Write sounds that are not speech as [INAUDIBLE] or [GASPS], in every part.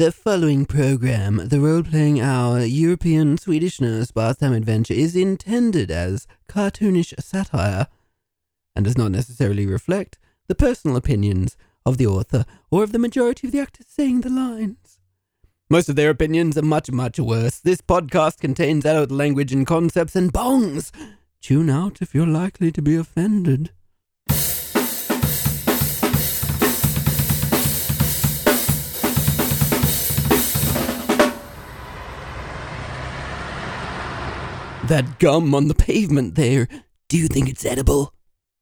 The following program, the role playing hour European Swedish nurse bath-time adventure, is intended as cartoonish satire and does not necessarily reflect the personal opinions of the author or of the majority of the actors saying the lines. Most of their opinions are much, much worse. This podcast contains adult language and concepts and bongs. Tune out if you're likely to be offended. That gum on the pavement there. Do you think it's edible?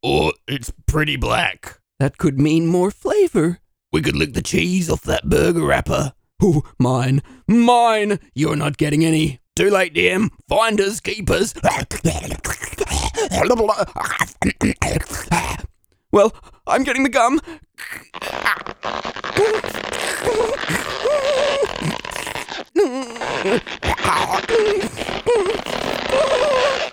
Oh, it's pretty black. That could mean more flavor. We could lick the cheese off that burger wrapper. Oh, mine. Mine! You're not getting any. Too late, DM. Finders, keepers. Well, I'm getting the gum. [LAUGHS]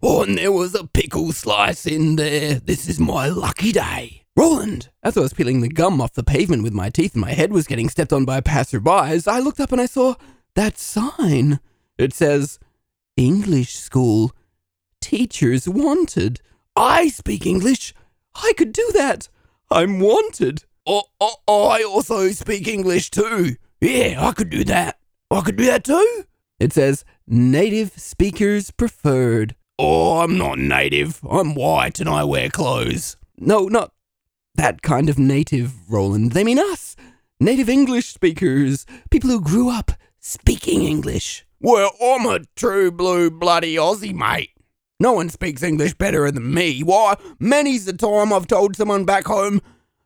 Oh, and there was a pickle slice in there. This is my lucky day. Roland, as I was peeling the gum off the pavement with my teeth and my head was getting stepped on by passerbys, I looked up and I saw that sign. It says, English School. Teachers wanted. I speak English. I could do that. I'm wanted. Oh, oh, I also speak English too. Yeah, I could do that. I could do that too. It says, native speakers preferred. Oh, I'm not native. I'm white and I wear clothes. No, not that kind of native, Roland. They mean us. Native English speakers. People who grew up speaking English. Well, I'm a true blue bloody Aussie, mate. No one speaks English better than me. Why, many's the time I've told someone back home,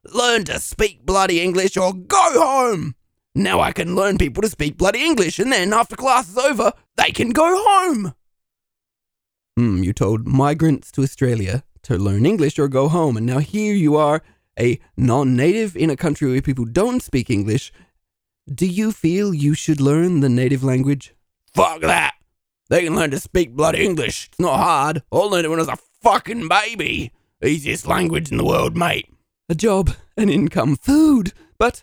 learn to speak bloody English or go home. Now I can learn people to speak bloody English, and then after class is over, they can go home. Hmm, you told migrants to Australia to learn English or go home, and now here you are, a non native in a country where people don't speak English. Do you feel you should learn the native language? Fuck that. They can learn to speak bloody English. It's not hard. I learned it when I was a fucking baby. Easiest language in the world, mate. A job, an income, food. But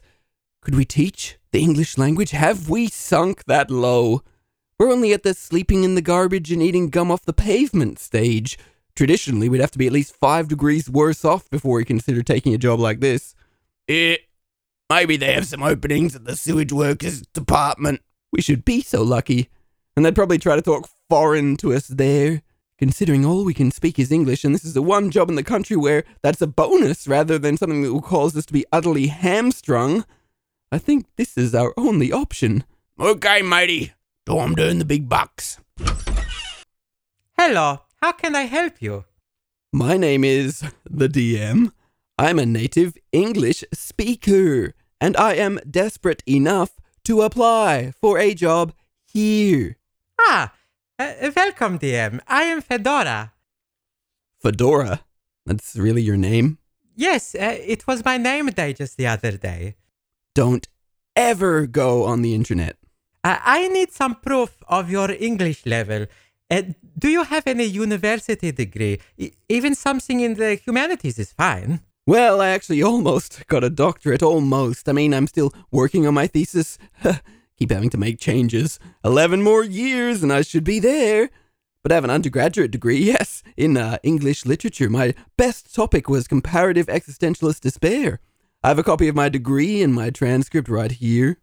could we teach the English language? Have we sunk that low? We're only at the sleeping in the garbage and eating gum off the pavement stage. Traditionally, we'd have to be at least five degrees worse off before we consider taking a job like this. Yeah, maybe they have some openings at the sewage workers department. We should be so lucky. And they'd probably try to talk foreign to us there. Considering all we can speak is English, and this is the one job in the country where that's a bonus rather than something that will cause us to be utterly hamstrung, I think this is our only option. Okay, matey. Time to earn the big bucks. Hello, how can I help you? My name is the DM. I'm a native English speaker, and I am desperate enough to apply for a job here. Ah, uh, welcome, DM. I am Fedora. Fedora? That's really your name? Yes, uh, it was my name day just the other day. Don't ever go on the internet. I need some proof of your English level. Uh, do you have any university degree? E- even something in the humanities is fine. Well, I actually almost got a doctorate. Almost. I mean, I'm still working on my thesis. [LAUGHS] Keep having to make changes. 11 more years and I should be there. But I have an undergraduate degree, [LAUGHS] yes, in uh, English literature. My best topic was comparative existentialist despair. I have a copy of my degree and my transcript right here.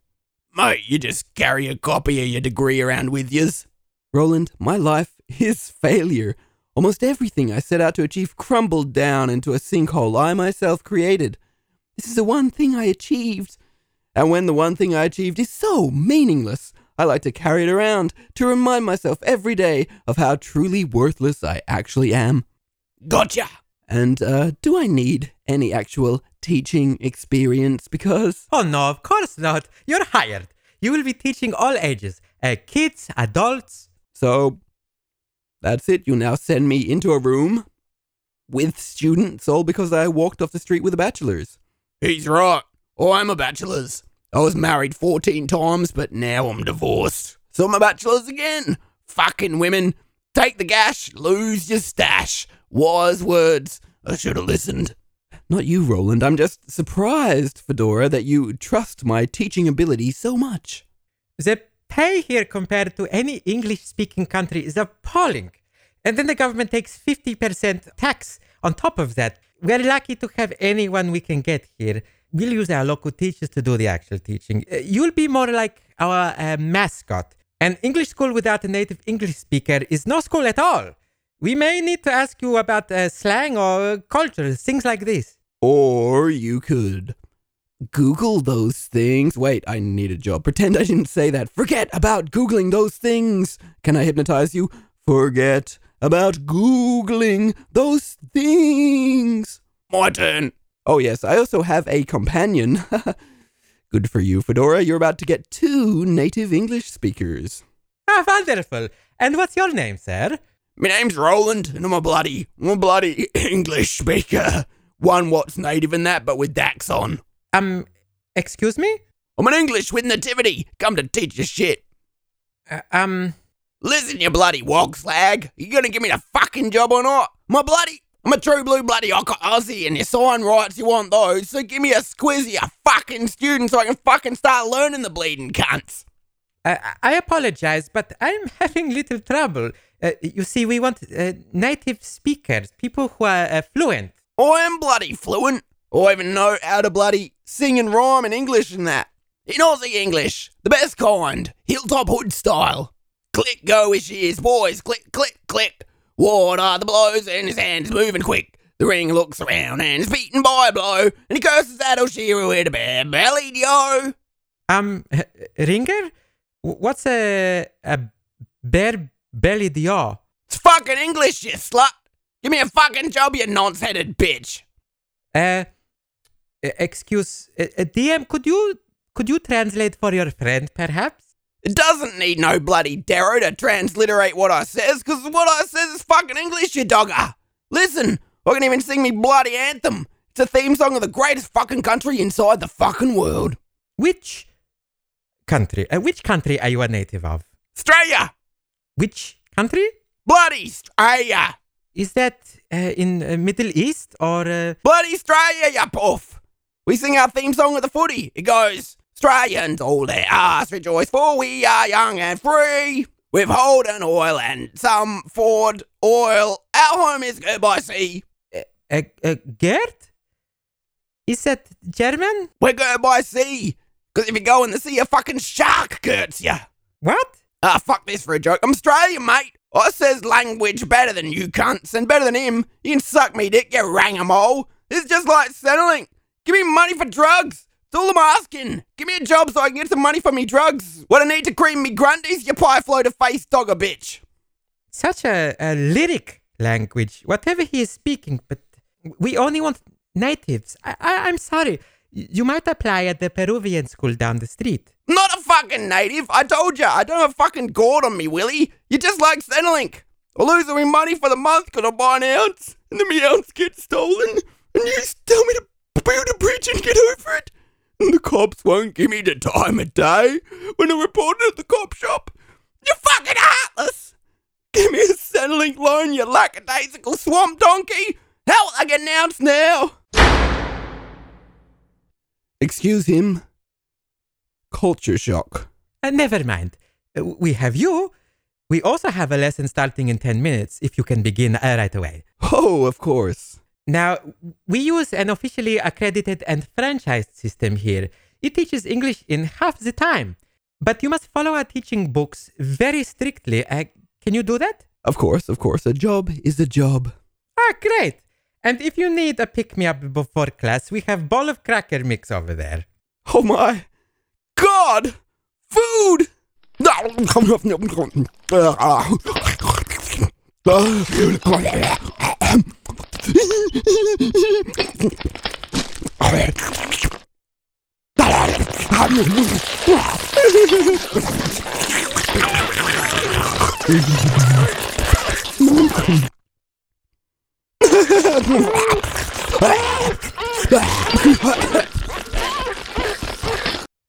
Mate, you just carry a copy of your degree around with yous. Roland, my life is failure. Almost everything I set out to achieve crumbled down into a sinkhole I myself created. This is the one thing I achieved. And when the one thing I achieved is so meaningless, I like to carry it around to remind myself every day of how truly worthless I actually am. Gotcha. And uh, do I need any actual teaching experience? Because Oh no, of course not. You're hired. You will be teaching all ages uh, kids, adults. so that's it. You now send me into a room with students, all because I walked off the street with a bachelor's. He's right. Oh, I'm a bachelor's. I was married 14 times, but now I'm divorced. So I'm a bachelor's again. Fucking women. Take the gash, lose your stash. Wise words. I should have listened. not you, Roland. I'm just surprised, Fedora, that you trust my teaching ability so much. The pay here compared to any English speaking country is appalling. And then the government takes 50% tax on top of that. We're lucky to have anyone we can get here. We'll use our local teachers to do the actual teaching. Uh, you'll be more like our uh, mascot. An English school without a native English speaker is no school at all. We may need to ask you about uh, slang or culture, things like this. Or you could Google those things. Wait, I need a job. Pretend I didn't say that. Forget about Googling those things. Can I hypnotize you? Forget about Googling those things. My turn. Oh, yes, I also have a companion. [LAUGHS] Good for you, Fedora. You're about to get two native English speakers. Ah, wonderful. And what's your name, sir? My name's Roland, and I'm a bloody, I'm a bloody [LAUGHS] English speaker. One what's native in that, but with Dax on. Um, excuse me? I'm an English with nativity. Come to teach you shit. Uh, um, Listen, you bloody wog slag. You gonna give me the fucking job or not? My bloody, I'm a true blue bloody Aussie, and your sign rights, you want those. So give me a squizzy, you fucking student, so I can fucking start learning the bleeding cunts. I apologize, but I'm [LAUGHS] having little trouble. Uh, you see, we want uh, native speakers, people who are uh, fluent. I am bloody fluent. I even know how to bloody sing and rhyme in English and that. In Aussie English, the best kind, hilltop hood style. Click go as she is, boys, click, click, click. What are the blows? And his hand is moving quick. The ring looks around and is beaten by a blow, and he curses at Oshiro with a bare belly, yo. Um, Ringer? What's a, a bare bellied yaw? It's fucking English, you slut. Give me a fucking job, you nonce-headed bitch. Uh, excuse, uh, DM, could you could you translate for your friend, perhaps? It doesn't need no bloody Darrow to transliterate what I says, because what I says is fucking English, you dogger. Listen, I can even sing me bloody anthem. It's a theme song of the greatest fucking country inside the fucking world. Which country? Uh, which country are you a native of? Australia! Which country? Bloody Australia! Is that uh, in uh, Middle East or? Uh, Bloody Australia, you puff! We sing our theme song at the footy. It goes, Australians all their arse rejoice, for we are young and free. With Holden oil and some Ford oil, our home is good by sea. uh, uh, Gert? Is that German? We're good by sea. Because if you go in the sea, a fucking shark gets you. What? Ah, fuck this for a joke. I'm Australian, mate. I says language better than you cunts and better than him. You can suck me dick, you rangamole. It's just like Centrelink. Give me money for drugs. That's all I'm asking. Give me a job so I can get some money for me drugs. What I need to cream me grundies, you pie floater face dogger bitch. Such a, a lyric language, whatever he is speaking, but we only want natives. I, I, I'm sorry. You might apply at the Peruvian school down the street. Not a fucking native. I told ya, I don't have fucking gourd on me, Willie. You're just like Centrelink. I lose all my money for the month because I buy an ounce, and then my ounce gets stolen, and you tell me to build a bridge and get over it. And the cops won't give me the time of day when I report it at the cop shop. You're fucking heartless. Give me a Centrelink loan, you lackadaisical swamp donkey. Hell, I get an ounce now. Excuse him. Culture shock. Uh, never mind. Uh, we have you. We also have a lesson starting in 10 minutes if you can begin uh, right away. Oh, of course. Now, we use an officially accredited and franchised system here. It teaches English in half the time. But you must follow our teaching books very strictly. Uh, can you do that? Of course, of course. A job is a job. Ah, great. And if you need a pick me up before class, we have bowl of cracker mix over there. Oh my God! Food!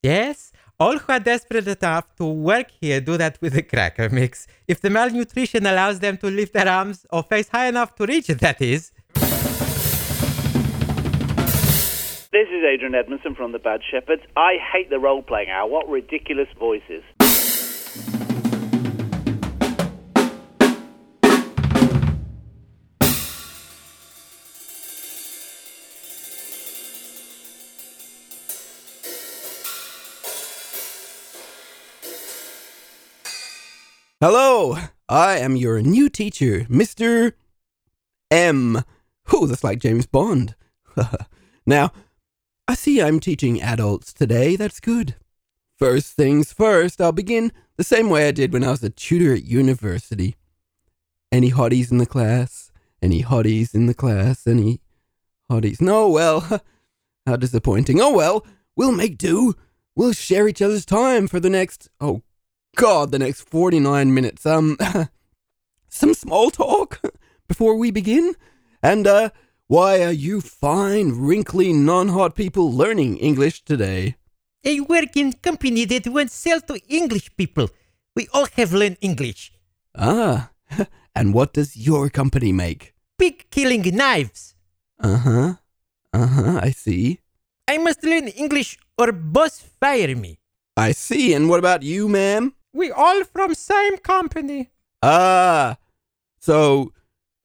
Yes, all who are desperate enough to work here do that with the cracker mix. If the malnutrition allows them to lift their arms or face high enough to reach it, that is. This is Adrian Edmondson from the Bad Shepherds. I hate the role playing hour. What ridiculous voices. Hello, I am your new teacher, Mr. M. Oh, that's like James Bond. [LAUGHS] now, I see I'm teaching adults today. That's good. First things first, I'll begin the same way I did when I was a tutor at university. Any hotties in the class? Any hotties in the class? Any hotties? No, well, [LAUGHS] how disappointing. Oh, well, we'll make do. We'll share each other's time for the next, oh, God, the next 49 minutes. Um, [LAUGHS] some small talk [LAUGHS] before we begin? And, uh, why are you fine, wrinkly, non-hot people learning English today? I work in company that wants sell to English people. We all have learned English. Ah, [LAUGHS] and what does your company make? Pig killing knives. Uh-huh, uh-huh, I see. I must learn English or boss fire me. I see, and what about you, ma'am? We all from same company. Ah, so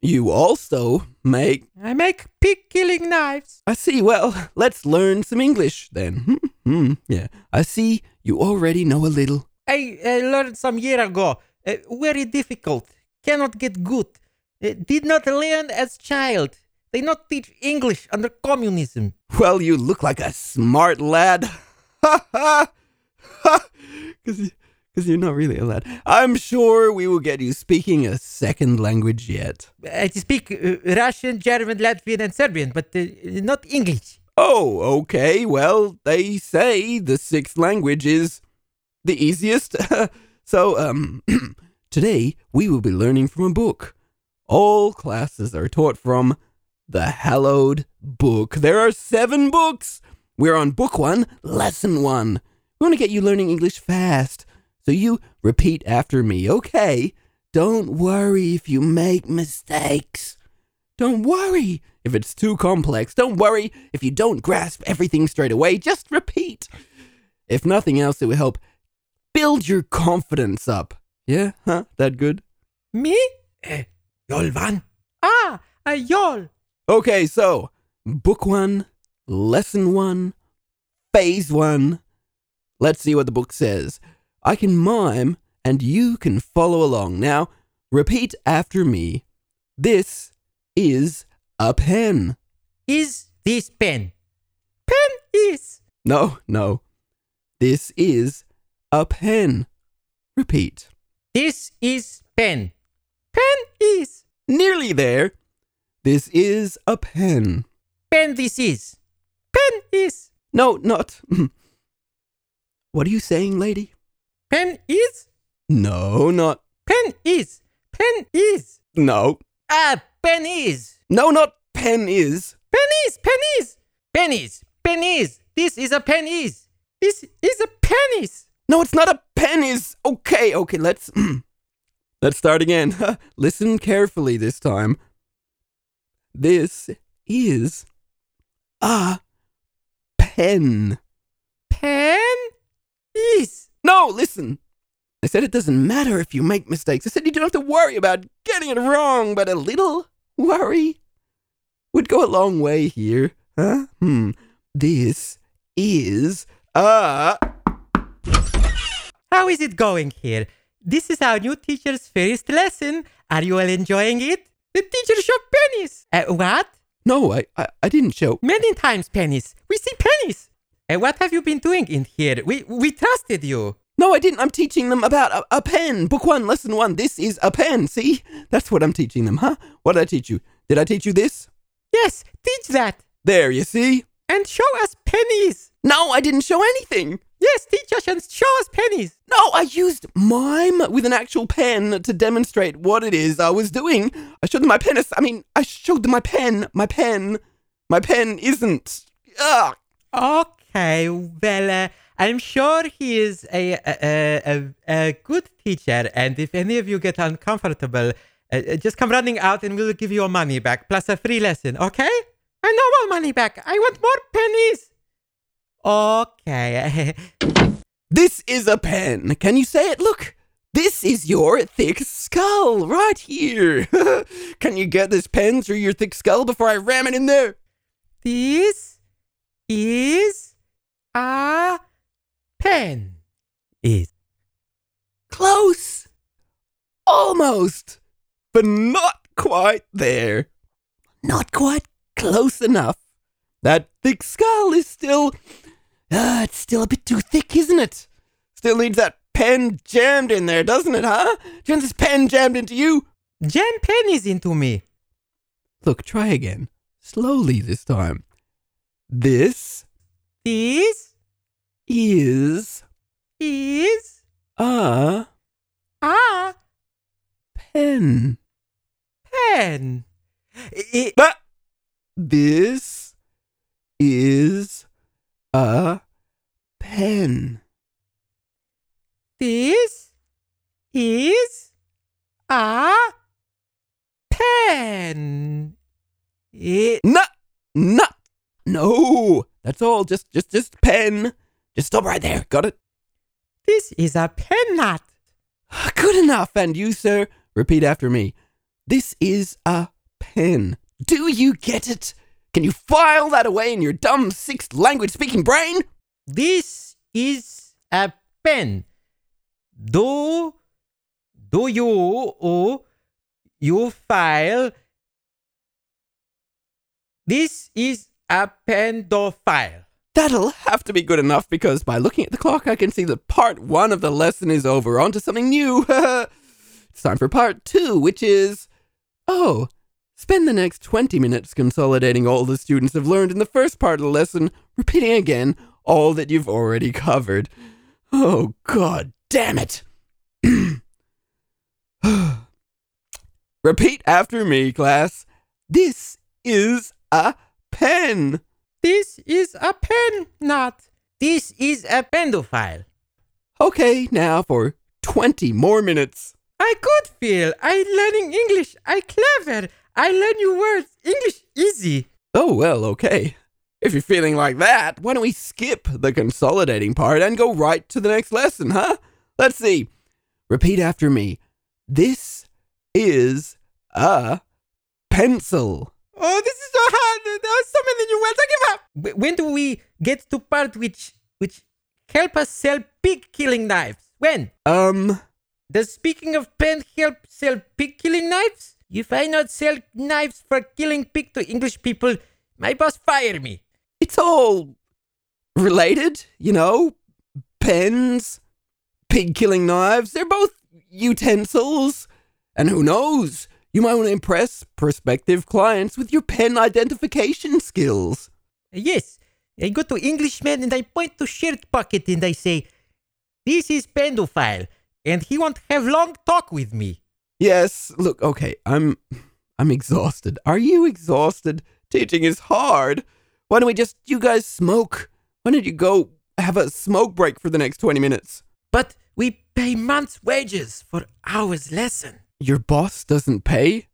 you also make. I make pig killing knives. I see. Well, let's learn some English then. Hmm, yeah, I see you already know a little. I uh, learned some year ago. Uh, very difficult. Cannot get good. Uh, did not learn as child. They not teach English under communism. Well, you look like a smart lad. [LAUGHS] Ha ha! Ha! Because you're not really a lad. I'm sure we will get you speaking a second language yet. I speak uh, Russian, German, Latvian, and Serbian, but uh, not English. Oh, okay. Well, they say the sixth language is the easiest. [LAUGHS] so, um, [CLEARS THROAT] today we will be learning from a book. All classes are taught from the hallowed book. There are seven books. We're on book one, lesson one. We want to get you learning English fast. So you repeat after me, okay? Don't worry if you make mistakes. Don't worry if it's too complex. Don't worry if you don't grasp everything straight away. Just repeat. If nothing else, it will help build your confidence up. Yeah? Huh? That good? Me? Uh, Yolvan. Ah, a Yol. Okay, so book one, lesson one, phase one. Let's see what the book says. I can mime and you can follow along. Now, repeat after me. This is a pen. Is this pen? Pen is. No, no. This is a pen. Repeat. This is pen. Pen is. Nearly there. This is a pen. Pen this is. Pen is. No, not. [LAUGHS] what are you saying, lady? Pen is? No, not. Pen is. Pen is. No. Ah, pen is. No, not pen is. Pen is. Pen is. Pen is. Pen is. This is a pen is. This is a penis. No, it's not a pen is. Okay, okay, let's [CLEARS THROAT] let's start again. [LAUGHS] Listen carefully this time. This is a pen. Pen. No, listen. I said it doesn't matter if you make mistakes. I said you don't have to worry about getting it wrong, but a little worry would go a long way here. Huh? Hmm. This is a. How is it going here? This is our new teacher's first lesson. Are you all enjoying it? The teacher showed pennies. Uh, what? No, I, I, I didn't show. Many times pennies. We see pennies. Uh, what have you been doing in here? We we trusted you. No, I didn't. I'm teaching them about a, a, pen. Book one, lesson one. This is a pen. See? That's what I'm teaching them, huh? What did I teach you? Did I teach you this? Yes, teach that. There, you see? And show us pennies. No, I didn't show anything. Yes, teach us and show us pennies. No, I used mime with an actual pen to demonstrate what it is I was doing. I showed them my penis. I mean, I showed them my pen. My pen. My pen isn't. Ugh. Okay, well, uh, I'm sure he is a, a, a, a, good teacher. And if any of you get uncomfortable, uh, uh, just come running out and we'll give you your money back plus a free lesson, okay? I no more money back. I want more pennies. Okay. [LAUGHS] This is a pen. Can you say it? Look, this is your thick skull right here. [LAUGHS] Can you get this pen through your thick skull before I ram it in there? this is a pen. Is Close. Almost. But not quite there. Not quite close enough. That thick skull is still. Ah, it's still a bit too thick, isn't it? Still needs that pen jammed in there, doesn't it, huh? Do you want this pen jammed into you? jam pennies into me. Look, try again. Slowly this time. This This is is a a pen. pen. I- But this is a pen. this is a pen. It No, no, no. That's all. Just, just, just pen. Just stop right there. Got it? this is a pen nut. Good enough. And you, sir, repeat after me. This is a pen. Do you get it? Can you file that away in your dumb sixth language speaking brain? This is a pen. Do do you oh, you file? This is a pen do file. That'll have to be good enough because by looking at the clock, I can see that part one of the lesson is over. On to something new. [LAUGHS] it's time for part two, which is. Oh, spend the next 20 minutes consolidating all the students have learned in the first part of the lesson, repeating again all that you've already covered. Oh, god damn it. [CLEARS THROAT] Repeat after me, class. This is a pen. This is a pen nut. This is a pendophile. Okay, now for 20 more minutes. I good feel. I learning English. I clever. I learn new words. English easy. Oh, well, okay. If you're feeling like that, why don't we skip the consolidating part and go right to the next lesson, huh? Let's see. Repeat after me. This is a pencil. Oh, this is so hard. There are so many new words. I give up. When do we get to part which which help us sell pig killing knives? When? Um, Does speaking of pen help sell pig killing knives? If I not sell knives for killing pig to English people, my boss fire me. it's all related, you know? Pens, pig killing knives, they're both utensils. And who knows? You might want to impress prospective clients with your pen identification skills. Yes, I go to Englishman and I point to shirt pocket and I say, "This is pedophile," and he won't have long talk with me. Yes, look, okay, I'm I'm exhausted. Are you exhausted? Teaching is hard. Why don't we just you guys smoke? Why don't you go have a smoke break for the next 20 minutes? But we pay month's wages for hours lesson. Your boss doesn't pay?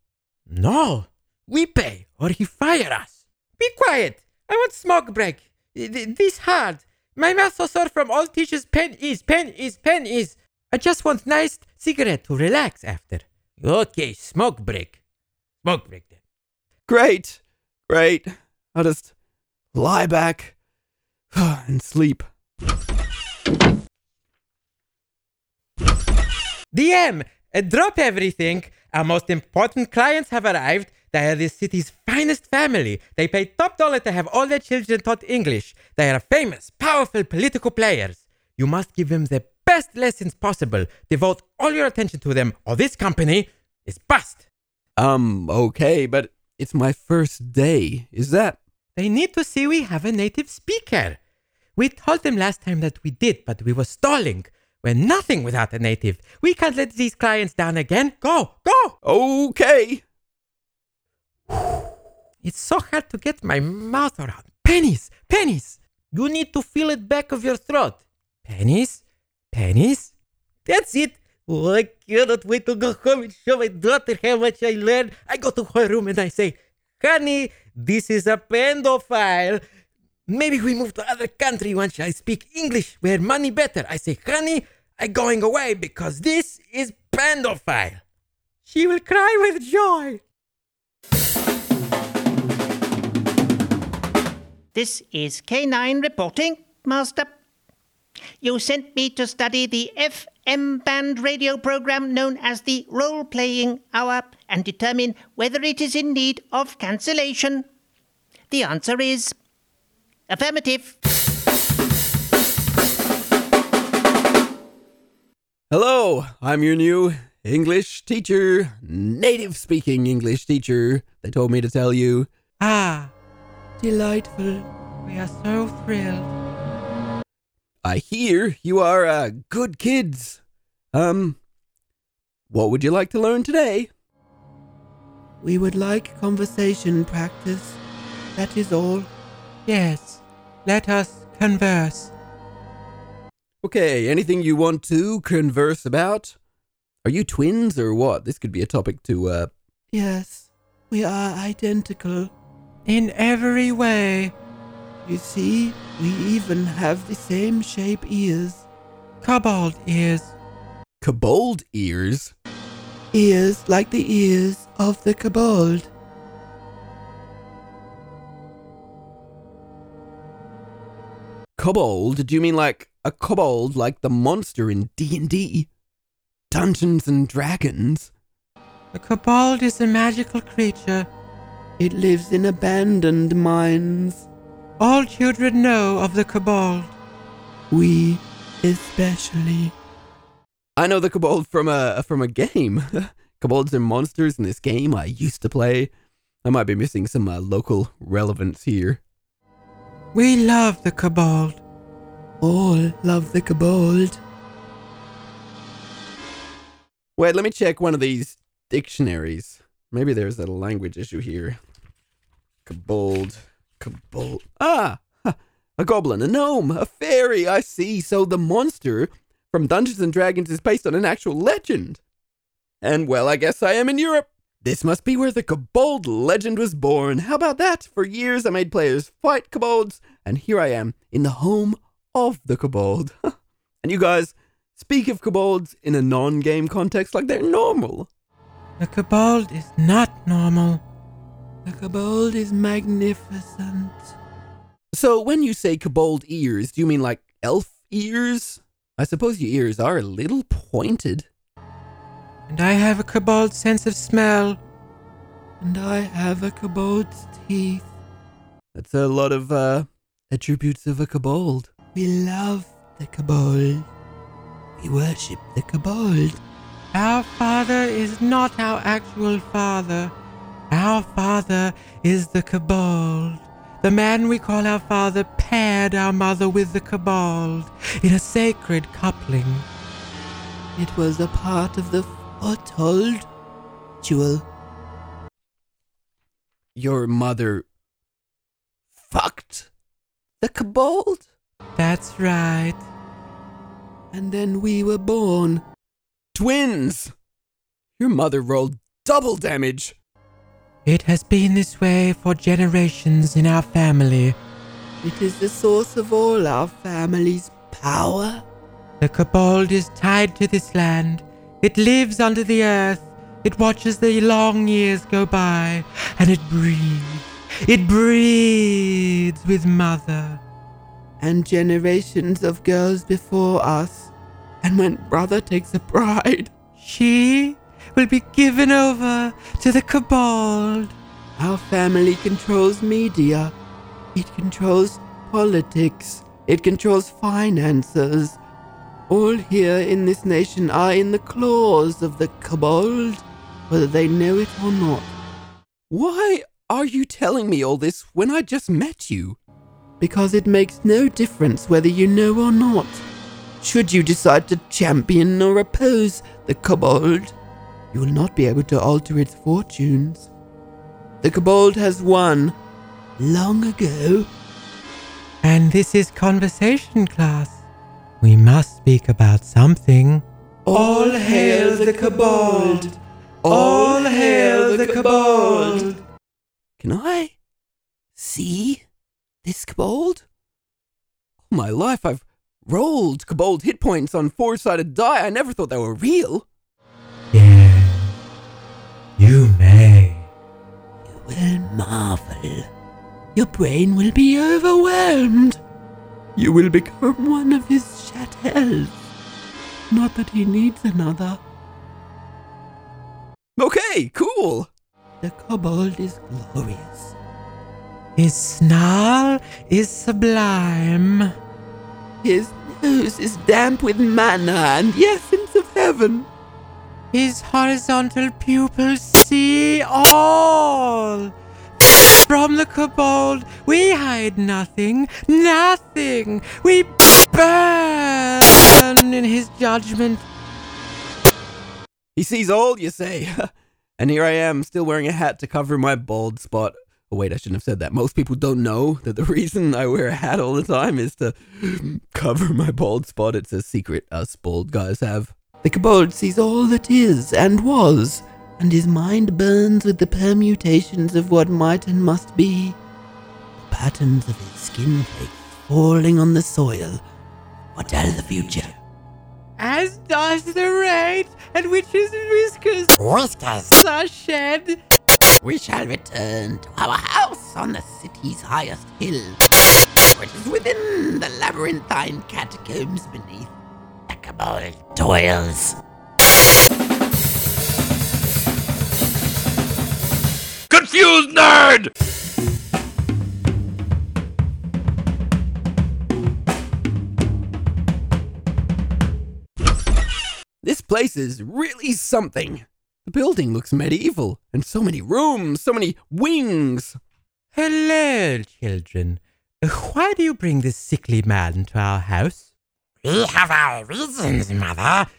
No, we pay or he fire us. Be quiet. I want smoke break. Th- th- This hard. My mouth so sore from all teachers. Pen is, pen is, pen is. I just want nice cigarette to relax after. Okay, smoke break. Smoke break then. Great. Great. I'll just lie back [SIGHS] and sleep. DM, drop everything. Our most important clients have arrived. They are this city's finest family. They pay top dollar to have all their children taught English. They are famous, powerful political players. You must give them the best lessons possible. Devote all your attention to them, or this company is bust. Um, okay, but it's my first day. Is that They need to see we have a native speaker. We told them last time that we did, but we were stalling. We're nothing without a native. We can't let these clients down again. Go, go! okay? It's so hard to get my mouth around. Pennies, pennies. You need to feel it back of your throat. Pennies, pennies. That's it. Oh, I cannot wait to go home and show my daughter how much I learned. I go to her room and I say, honey, this is a pendophile. Maybe we move to other country once I speak English where money better. I say, honey, I going away because this is Pandophile. She will cry with joy. This is K9 reporting, Master. You sent me to study the FM band radio program known as the Role Playing Hour and determine whether it is in need of cancellation. The answer is affirmative. Hello, I'm your new English teacher, native speaking English teacher. They told me to tell you. Ah, Delightful. we are so thrilled. I hear you are uh, good kids. Um, what would you like to learn today? We would like conversation practice. That is all. Yes, let us converse. Okay, anything you want to converse about? Are you twins or what? This could be a topic to, uh. Yes, we are identical. In every way. You see, we even have the same shape ears. Kobold ears. Kobold ears? Ears like the ears of the kobold. Kobold? Do you mean like a kobold like the monster in D&D? Dungeons and Dragons? A kobold is a magical creature. It lives in abandoned mines. All children know of the kobold. We especially. I know the kobold from a from a game. [LAUGHS] Kobolds are monsters in this game I used to play. I might be missing some uh, local relevance here. We love the kobold. All love the kobold. Wait, let me check one of these dictionaries. Maybe there's a language issue here. Kobold. Kobold. Ah! A goblin, a gnome, a fairy, I see. So the monster from Dungeons and Dragons is based on an actual legend. And well, I guess I am in Europe. This must be where the kobold legend was born. How about that? For years I made players fight kobolds, and here I am in the home of the kobold. [LAUGHS] and you guys speak of kobolds in a non game context like they're normal. The kobold is not normal. The kobold is magnificent. So, when you say kobold ears, do you mean like elf ears? I suppose your ears are a little pointed. And I have a kobold sense of smell. And I have a kobold's teeth. That's a lot of uh, attributes of a kobold. We love the kobold. We worship the kobold. Our father is not our actual father. Our father is the kobold. The man we call our father paired our mother with the kobold in a sacred coupling. It was a part of the foretold ritual. Your mother fucked the kobold? That's right. And then we were born. Twins! Your mother rolled double damage. It has been this way for generations in our family. It is the source of all our family's power. The kobold is tied to this land. It lives under the earth. It watches the long years go by, and it breathes. It breathes with mother. And generations of girls before us. And when brother takes a bride, She will be given over to the kobold. our family controls media. It controls politics. It controls finances. All here in this nation are in the claws of the kobold, whether they know it or not. Why are you telling me all this when I just met you? Because it makes no difference whether you know or not. Should you decide to champion or oppose the kobold, you will not be able to alter its fortunes. The kobold has won long ago. And this is conversation class. We must speak about something. All hail the kobold! All hail the kobold! Can I see This kobold? All oh, my life I've rolled kobold hit points on four sided die. I never thought they were real. Yes, you may. You will marvel. Your brain will be overwhelmed. You will become one of his chattels. Not that he needs another. Okay, cool. The kobold is glorious. His snarl is sublime. His nose is damp with manna and the essence of heaven. His horizontal pupils see all. From the kobold, we hide nothing, nothing. We burn in his judgment. He sees all, you say. [LAUGHS] and here I am, still wearing a hat to cover my bald spot. Oh, wait, I shouldn't have said that. Most people don't know that the [LAUGHS] reason I wear a hat all the time is to [GASPS] cover my bald spot. It's a secret us bald guys have. The kobold sees all that is and was, and his mind burns with the permutations of what might and must be. The patterns of his skin flakes falling on the soil foretell the future. As does the rate at which his whiskers Whiskers. are shed. We shall return to our house on the city's highest hill, which is within the labyrinthine catacombs beneath the kobold toils. Confused nerd! This place is really something. The building looks medieval, and so many rooms, so many wings. Hello, children. Why do you bring this sickly man to our house? We have our reasons, Mother.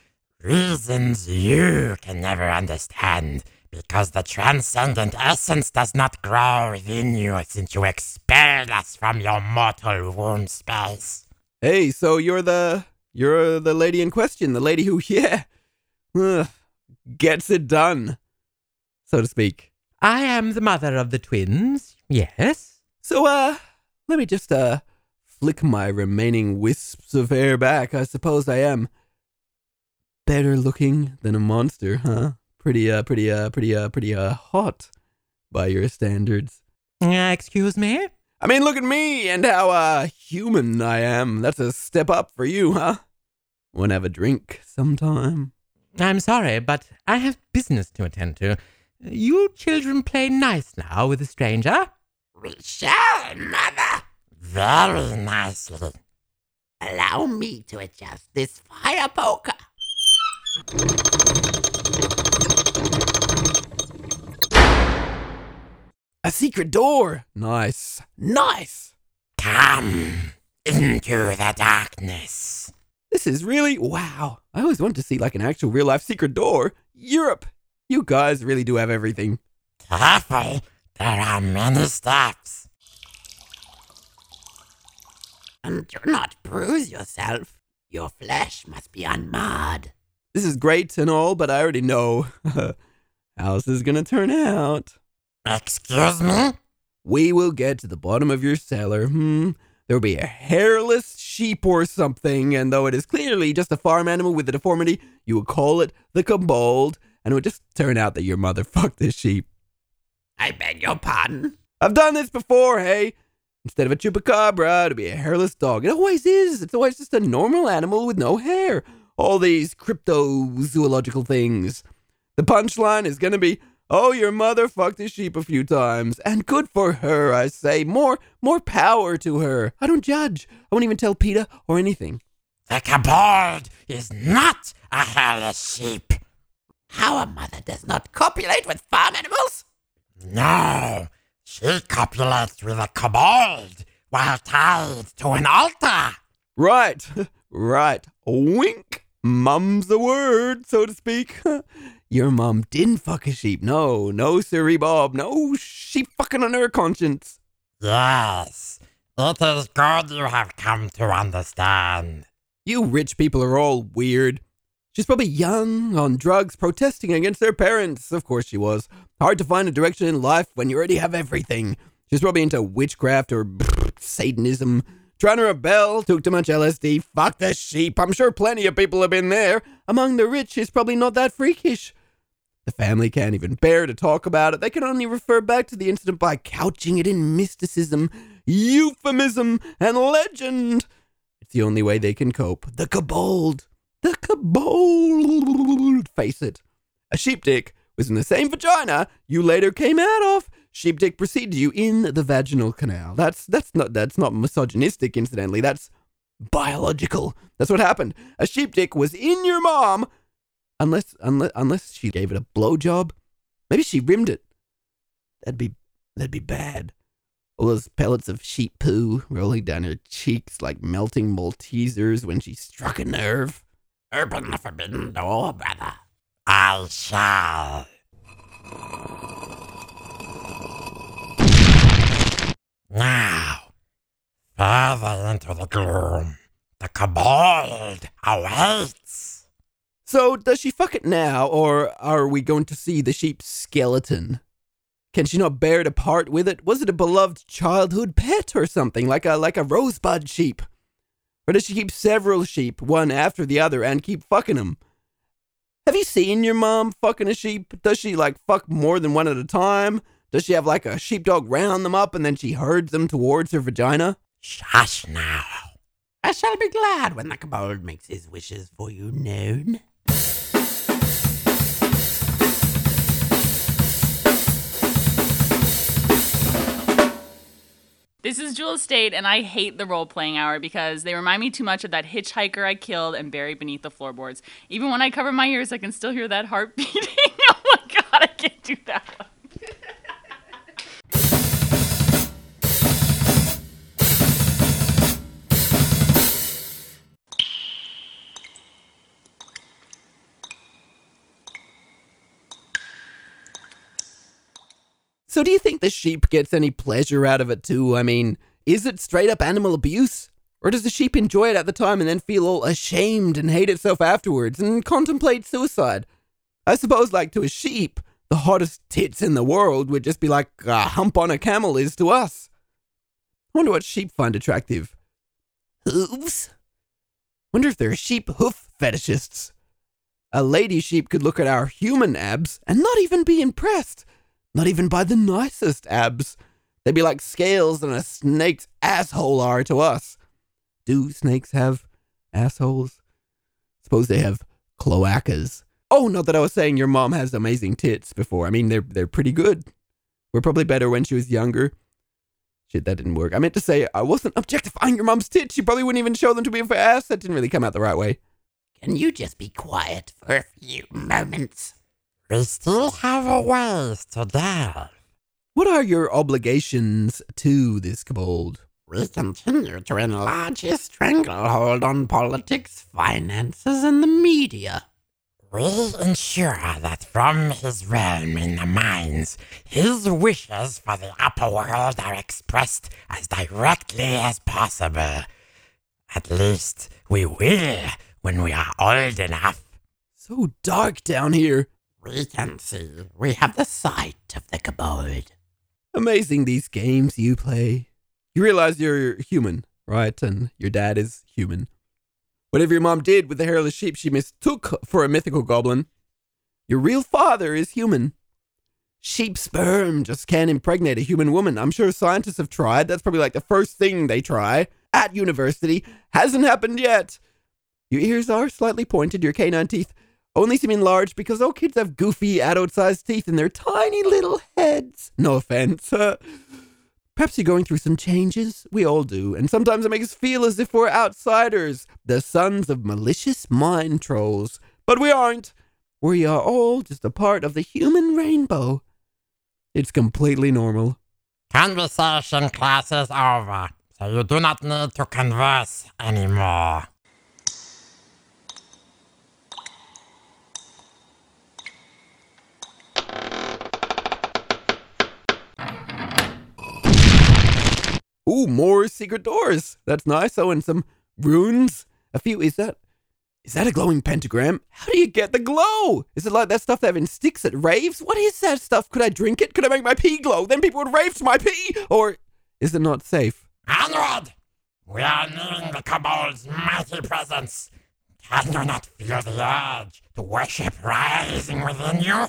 Reasons you can never understand. Because the transcendent essence does not grow within you since you expelled us from your mortal womb space. Hey, so you're the you're the lady in question, the lady who, [LAUGHS] yeah, ugh, gets it done, so to speak. I am the mother of the twins. Yes. So, uh, let me just uh flick my remaining wisps of hair back. I suppose I am better looking than a monster, huh? Pretty, uh, pretty, uh, pretty, uh, pretty, uh, hot by your standards. Uh, excuse me? I mean, look at me and how, uh, human I am. That's a step up for you, huh? Wanna have a drink sometime? I'm sorry, but I have business to attend to. You children play nice now with a stranger. We shall, Mother. Very nicely. Allow me to adjust this fire poker. A secret door! Nice. Nice! Come into the darkness. This is really wow. I always wanted to see like an actual real life secret door. Europe! You guys really do have everything. Careful, there are many steps. And do not bruise yourself. Your flesh must be unmarred. This is great and all, but I already know [LAUGHS] how this is gonna turn out. Excuse me? We will get to the bottom of your cellar. Hmm. There will be a hairless sheep or something, and though it is clearly just a farm animal with a deformity, you will call it the kobold, and it would just turn out that your mother [LAUGHS] fucked this sheep. I beg your pardon. I've done this before, hey? Instead of a chupacabra, it'll be a hairless dog. It always is. It's always just a normal animal with no hair. All these cryptozoological things. The punchline is gonna be, oh, your mother fucked a sheep a few times. And good for her, I say. More, more power to her. I don't judge. I won't even tell PETA or anything. The kobold is not a hairless sheep. Our mother does not copulate with farm animals. No, she copulates with a kobold while tied to an altar. Right, [LAUGHS] right. Wink. Mum's the word, so to speak. [LAUGHS] Your mom didn't fuck a sheep. No, no, sirree Bob. No sheep fucking on her conscience. Yes, it is good you have come to understand. You rich people are all weird. She's probably young, on drugs, protesting against their parents. Of course she was. Hard to find a direction in life when you already have everything. She's probably into witchcraft or [LAUGHS] Satanism. Trying to rebel, took too much LSD, fuck the sheep. I'm sure plenty of people have been there. Among the rich, she's probably not that freakish. The family can't even bear to talk about it. They can only refer back to the incident by couching it in mysticism, euphemism, and legend. It's the only way they can cope. The kobold. The kobold. Face it. A sheep dick was in the same vagina you later came out of. Sheep dick preceded you in the vaginal canal. That's that's not that's not misogynistic, incidentally. That's biological. That's what happened. A sheep dick was in your mom, unless unless unless she gave it a blowjob. Maybe she rimmed it. That'd be that'd be bad. All those pellets of sheep poo rolling down her cheeks like melting Maltesers when she struck a nerve. Open the forbidden door, brother. I shall. Now, further into the gloom, the kobold awaits. So, does she fuck it now, or are we going to see the sheep's skeleton? Can she not bear to part with it? Was it a beloved childhood pet or something, like a like a rosebud sheep? Or does she keep several sheep, one after the other, and keep fucking them? Have you seen your mom fucking a sheep? Does she like fuck more than one at a time? Does she have like a sheepdog round them up and then she herds them towards her vagina? Shush now. I shall be glad when the kobold makes his wishes for you known. This is Jewel Estate, and I hate the role playing hour because they remind me too much of that hitchhiker I killed and buried beneath the floorboards. Even when I cover my ears, I can still hear that heart beating. [LAUGHS] oh my god, I can't do that So, do you think the sheep gets any pleasure out of it too? I mean, is it straight up animal abuse? Or does the sheep enjoy it at the time and then feel all ashamed and hate itself afterwards and contemplate suicide? I suppose, like to a sheep, the hottest tits in the world would just be like a hump on a camel is to us. I wonder what sheep find attractive. Hooves? Wonder if there are sheep hoof fetishists. A lady sheep could look at our human abs and not even be impressed. Not even by the nicest abs. They'd be like scales on a snake's asshole are to us. Do snakes have assholes? Suppose they have cloacas. Oh, not that I was saying your mom has amazing tits before. I mean, they're they're pretty good. We're probably better when she was younger. Shit, that didn't work. I meant to say I wasn't objectifying your mom's tits. She probably wouldn't even show them to me for ass. That didn't really come out the right way. Can you just be quiet for a few moments? We still have a ways to delve. What are your obligations to this kobold? We continue to enlarge his stranglehold on politics, finances, and the media. We ensure that from his realm in the mines, his wishes for the upper world are expressed as directly as possible. At least we will when we are old enough. So dark down here. We can see. We have the sight of the kobold. Amazing these games you play. You realize you're human, right? And your dad is human. Whatever your mom did with the hairless sheep she mistook for a mythical goblin, your real father is human. Sheep sperm just can't impregnate a human woman. I'm sure scientists have tried. That's probably like the first thing they try at university. Hasn't happened yet. Your ears are slightly pointed, your canine teeth only seem enlarged because all kids have goofy, adult sized teeth in their tiny little heads. No offense. Uh, perhaps you're going through some changes. We all do. And sometimes it makes us feel as if we're outsiders, the sons of malicious mind trolls. But we aren't. We are all just a part of the human rainbow. It's completely normal. Conversation class is over, so you do not need to converse anymore. Ooh, more secret doors. That's nice. Oh, and some runes. A few. Is that Is that a glowing pentagram? How do you get the glow? Is it like that stuff they have in sticks at raves? What is that stuff? Could I drink it? Could I make my pee glow? Then people would rave to my pee? Or is it not safe? Onward! We are nearing the Kobold's mighty presence. Can you not feel the urge to worship rising within you?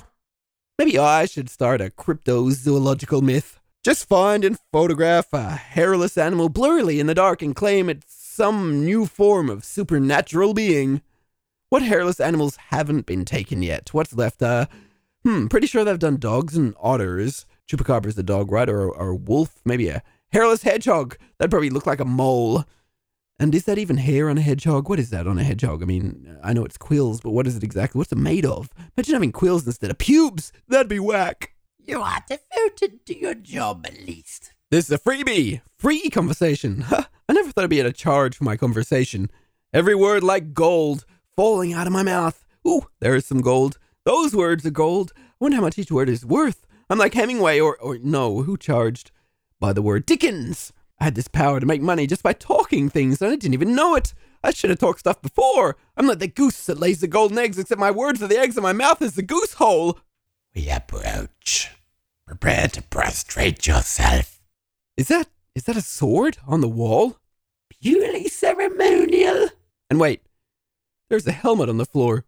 Maybe I should start a cryptozoological myth. Just find and photograph a hairless animal blurrily in the dark and claim it's some new form of supernatural being. What hairless animals haven't been taken yet? What's left? Uh, hmm, pretty sure they've done dogs and otters. Chupacabra's a dog, right? Or, or a wolf? Maybe a hairless hedgehog. That'd probably look like a mole. And is that even hair on a hedgehog? What is that on a hedgehog? I mean, I know it's quills, but what is it exactly? What's it made of? Imagine having quills instead of pubes. That'd be whack. You are devoted to your job, at least. This is a freebie. Free conversation. [LAUGHS] I never thought I'd be at a charge for my conversation. Every word like gold falling out of my mouth. Ooh, there is some gold. Those words are gold. I wonder how much each word is worth. I'm like Hemingway, or, or no, who charged by the word Dickens? I had this power to make money just by talking things, and I didn't even know it. I should have talked stuff before. I'm like the goose that lays the golden eggs, except my words are the eggs and my mouth is the goose hole. We approach. Prepare to prostrate yourself. Is that is that a sword on the wall? Purely ceremonial. And wait, there's a helmet on the floor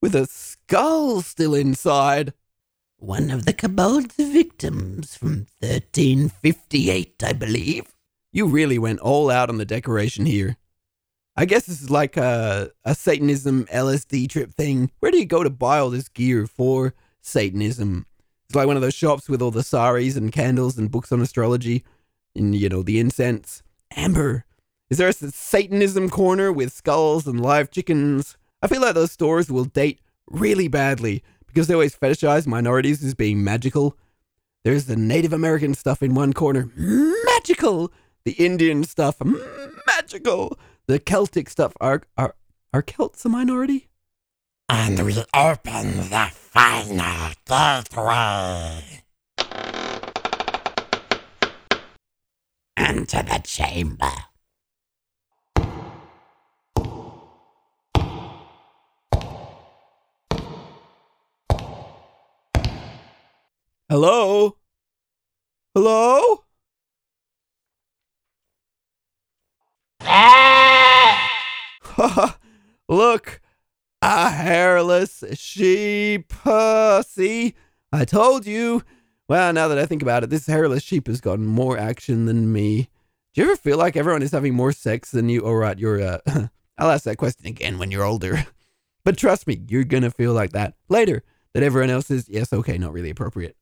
with a skull still inside. One of the Kobold's victims from 1358, I believe. You really went all out on the decoration here. I guess this is like a, a Satanism LSD trip thing. Where do you go to buy all this gear for Satanism? It's like one of those shops with all the saris and candles and books on astrology and, you know, the incense. Amber, is there a Satanism corner with skulls and live chickens? I feel like those stores will date really badly because they always fetishize minorities as being magical. There's the Native American stuff in one corner, magical. The Indian stuff, magical. The Celtic stuff, are are are Celts a minority? And we open the final gateway. Enter the chamber. Hello? Hello? Ah! [LAUGHS] Look, a hairless sheep. See, I told you. Well, now that I think about it, this hairless sheep has gotten more action than me. Do you ever feel like everyone is having more sex than you? Oh, right, you're, uh, [CLEARS THROAT] I'll ask that question again when you're older. [LAUGHS] But trust me, you're gonna feel like that later. That everyone else is, yes, okay, not really appropriate.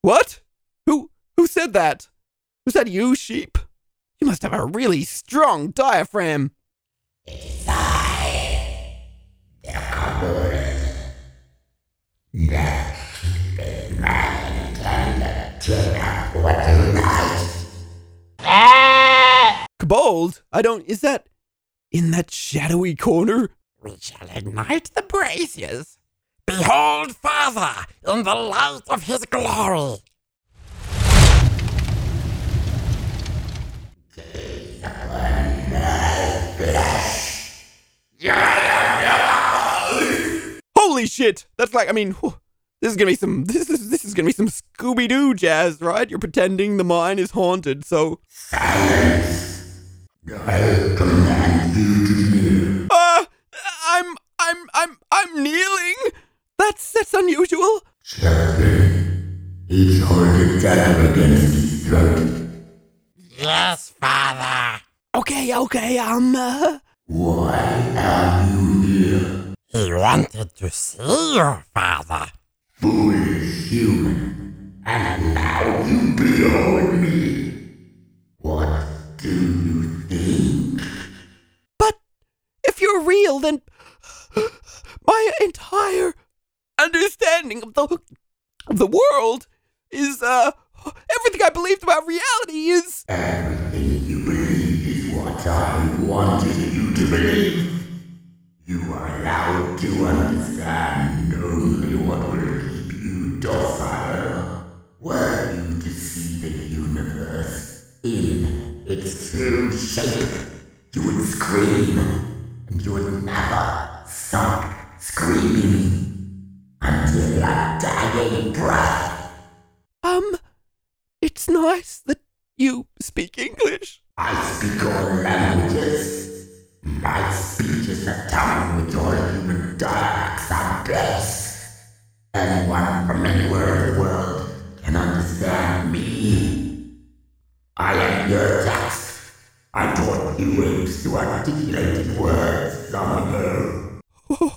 What? Who, who said that? Was that you, sheep? You must have a really strong diaphragm. Kobold? I don't. Is that in that shadowy corner? We shall ignite the braziers. Behold, Father, in the light of his glory. Holy shit! That's like. I mean, whew, this is gonna be some. [LAUGHS] This is this is gonna be some Scooby Doo jazz, right? You're pretending the mine is haunted, so. Uh, I'm I'm I'm I'm kneeling. That's that's unusual. Yes, Father. Okay, okay, um, uh, Why are you here? He wanted to see your father. Foolish human. And now you, behold me. What do you think? but if you're real, then my entire understanding of the of the world is uh everything I believed about reality is Everything you believe is what I wanted you to believe. You are allowed to understand only what will keep you docile. Were you to see the universe in its too shake, you would scream, and you would never stop screaming until your dying breath. It's nice that you speak English. I speak all languages. My speech is the tongue which all human dialects are best. Anyone from anywhere in the world can understand me. I am your text. I taught you apes to articulate words long ago. [LAUGHS]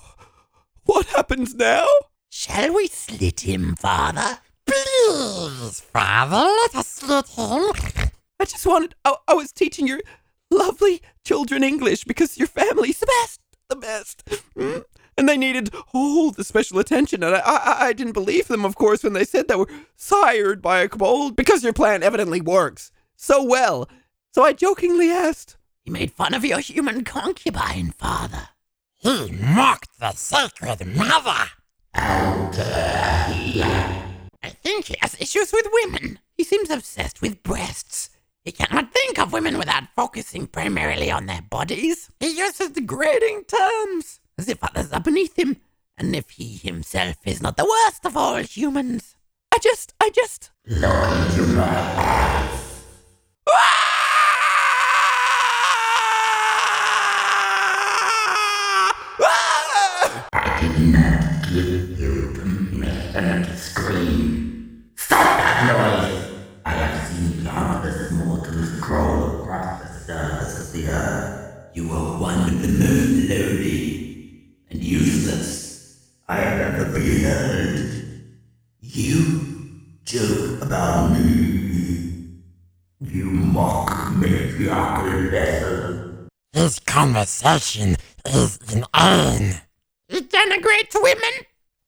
What happens now? Shall we slit him, father? Please, father, let us slit him. I just wanted. I, I was teaching your lovely children English because your family's the best, the best. Mm. And they needed all the special attention. And I, I, I didn't believe them, of course, when they said they were sired by a kobold because your plan evidently works so well. So I jokingly asked. He made fun of your human concubine, father. He mocked the sacred mother. Dare he? I think he has issues with women. He seems obsessed with breasts. He cannot think of women without focusing primarily on their bodies. He uses degrading terms, as if others are beneath him, and if he himself is not the worst of all humans. I just, I just. My. I did not give you permission to scream. You are the most lowly and useless I have ever beheld. You joke about me. You mock matriarchal vessel. His conversation is inane. He denigrates women.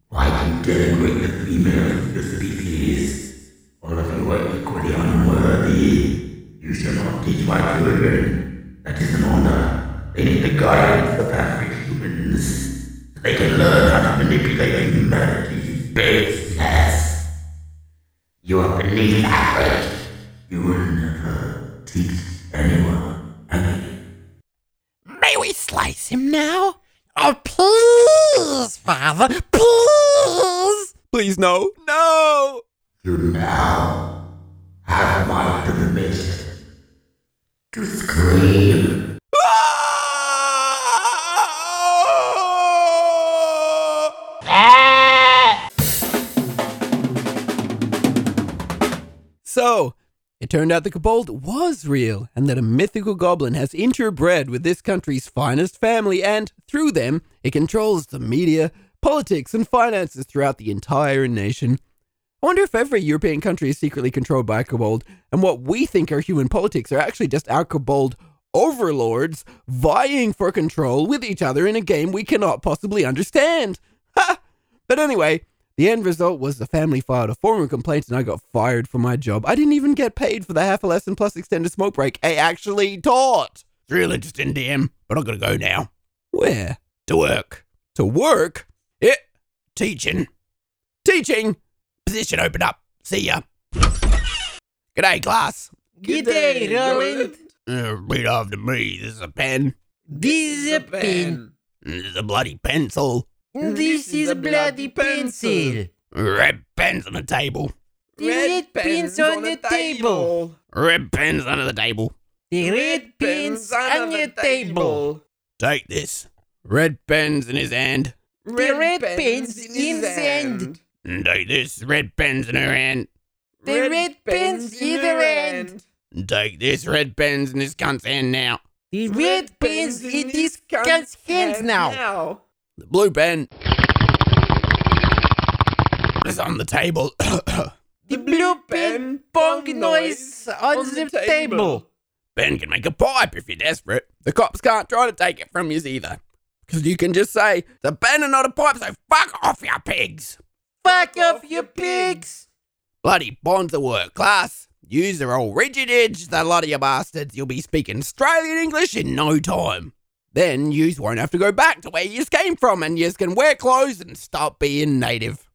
Why do you denigrate the female of your species? All of you are equally unworthy. You shall not teach my children. That is an honor. They need the guidance of perfect humans. They can learn how to manipulate humanity's baseness. You are beneath average. You will never teach anyone anything. May we slice him now? Oh, please, father, please. Please, no. No! You now have my permission to scream. Ah! So, it turned out the kobold was real, and that a mythical goblin has interbred with this country's finest family, and through them, it controls the media, politics, and finances throughout the entire nation. I wonder if every European country is secretly controlled by a kobold, and what we think are human politics are actually just our kobold overlords vying for control with each other in a game we cannot possibly understand. Ha! But anyway, the end result was the family filed a formal complaint and I got fired from my job. I didn't even get paid for the half a lesson plus extended smoke break I actually taught. It's real interesting, DM, but I've got to go now. Where? To work. To work? Yeah, teaching. Teaching? Position open up. See ya. G'day, class. G'day, Roland. Uh, read after me. This is a pen. This is a pen. This is a bloody pencil. This is a bloody pencil. Red pens on the table. The red pens on the table. Red pens under the table. The red pens on the table. Take this. Red pens in his hand. The red pens in his hand. And mm, take this. Red pens in her hand. The red pens in her hand. And mm, take this. Red pens in his cunt's hand now. The red pens in this cunt's hands now. The blue pen is on the table. [COUGHS] The blue pen bong noise on the table. Ben can make a pipe if you're desperate. The cops can't try to take it from you either. Because you can just say, a pen and not a pipe, so fuck off, you pigs. Fuck off, you pigs. Bloody bonds of work, class. Yous are all rigid edge, the lot of you bastards. You'll be speaking Australian English in no time. Then yous won't have to go back to where yous came from and yous can wear clothes and stop being native.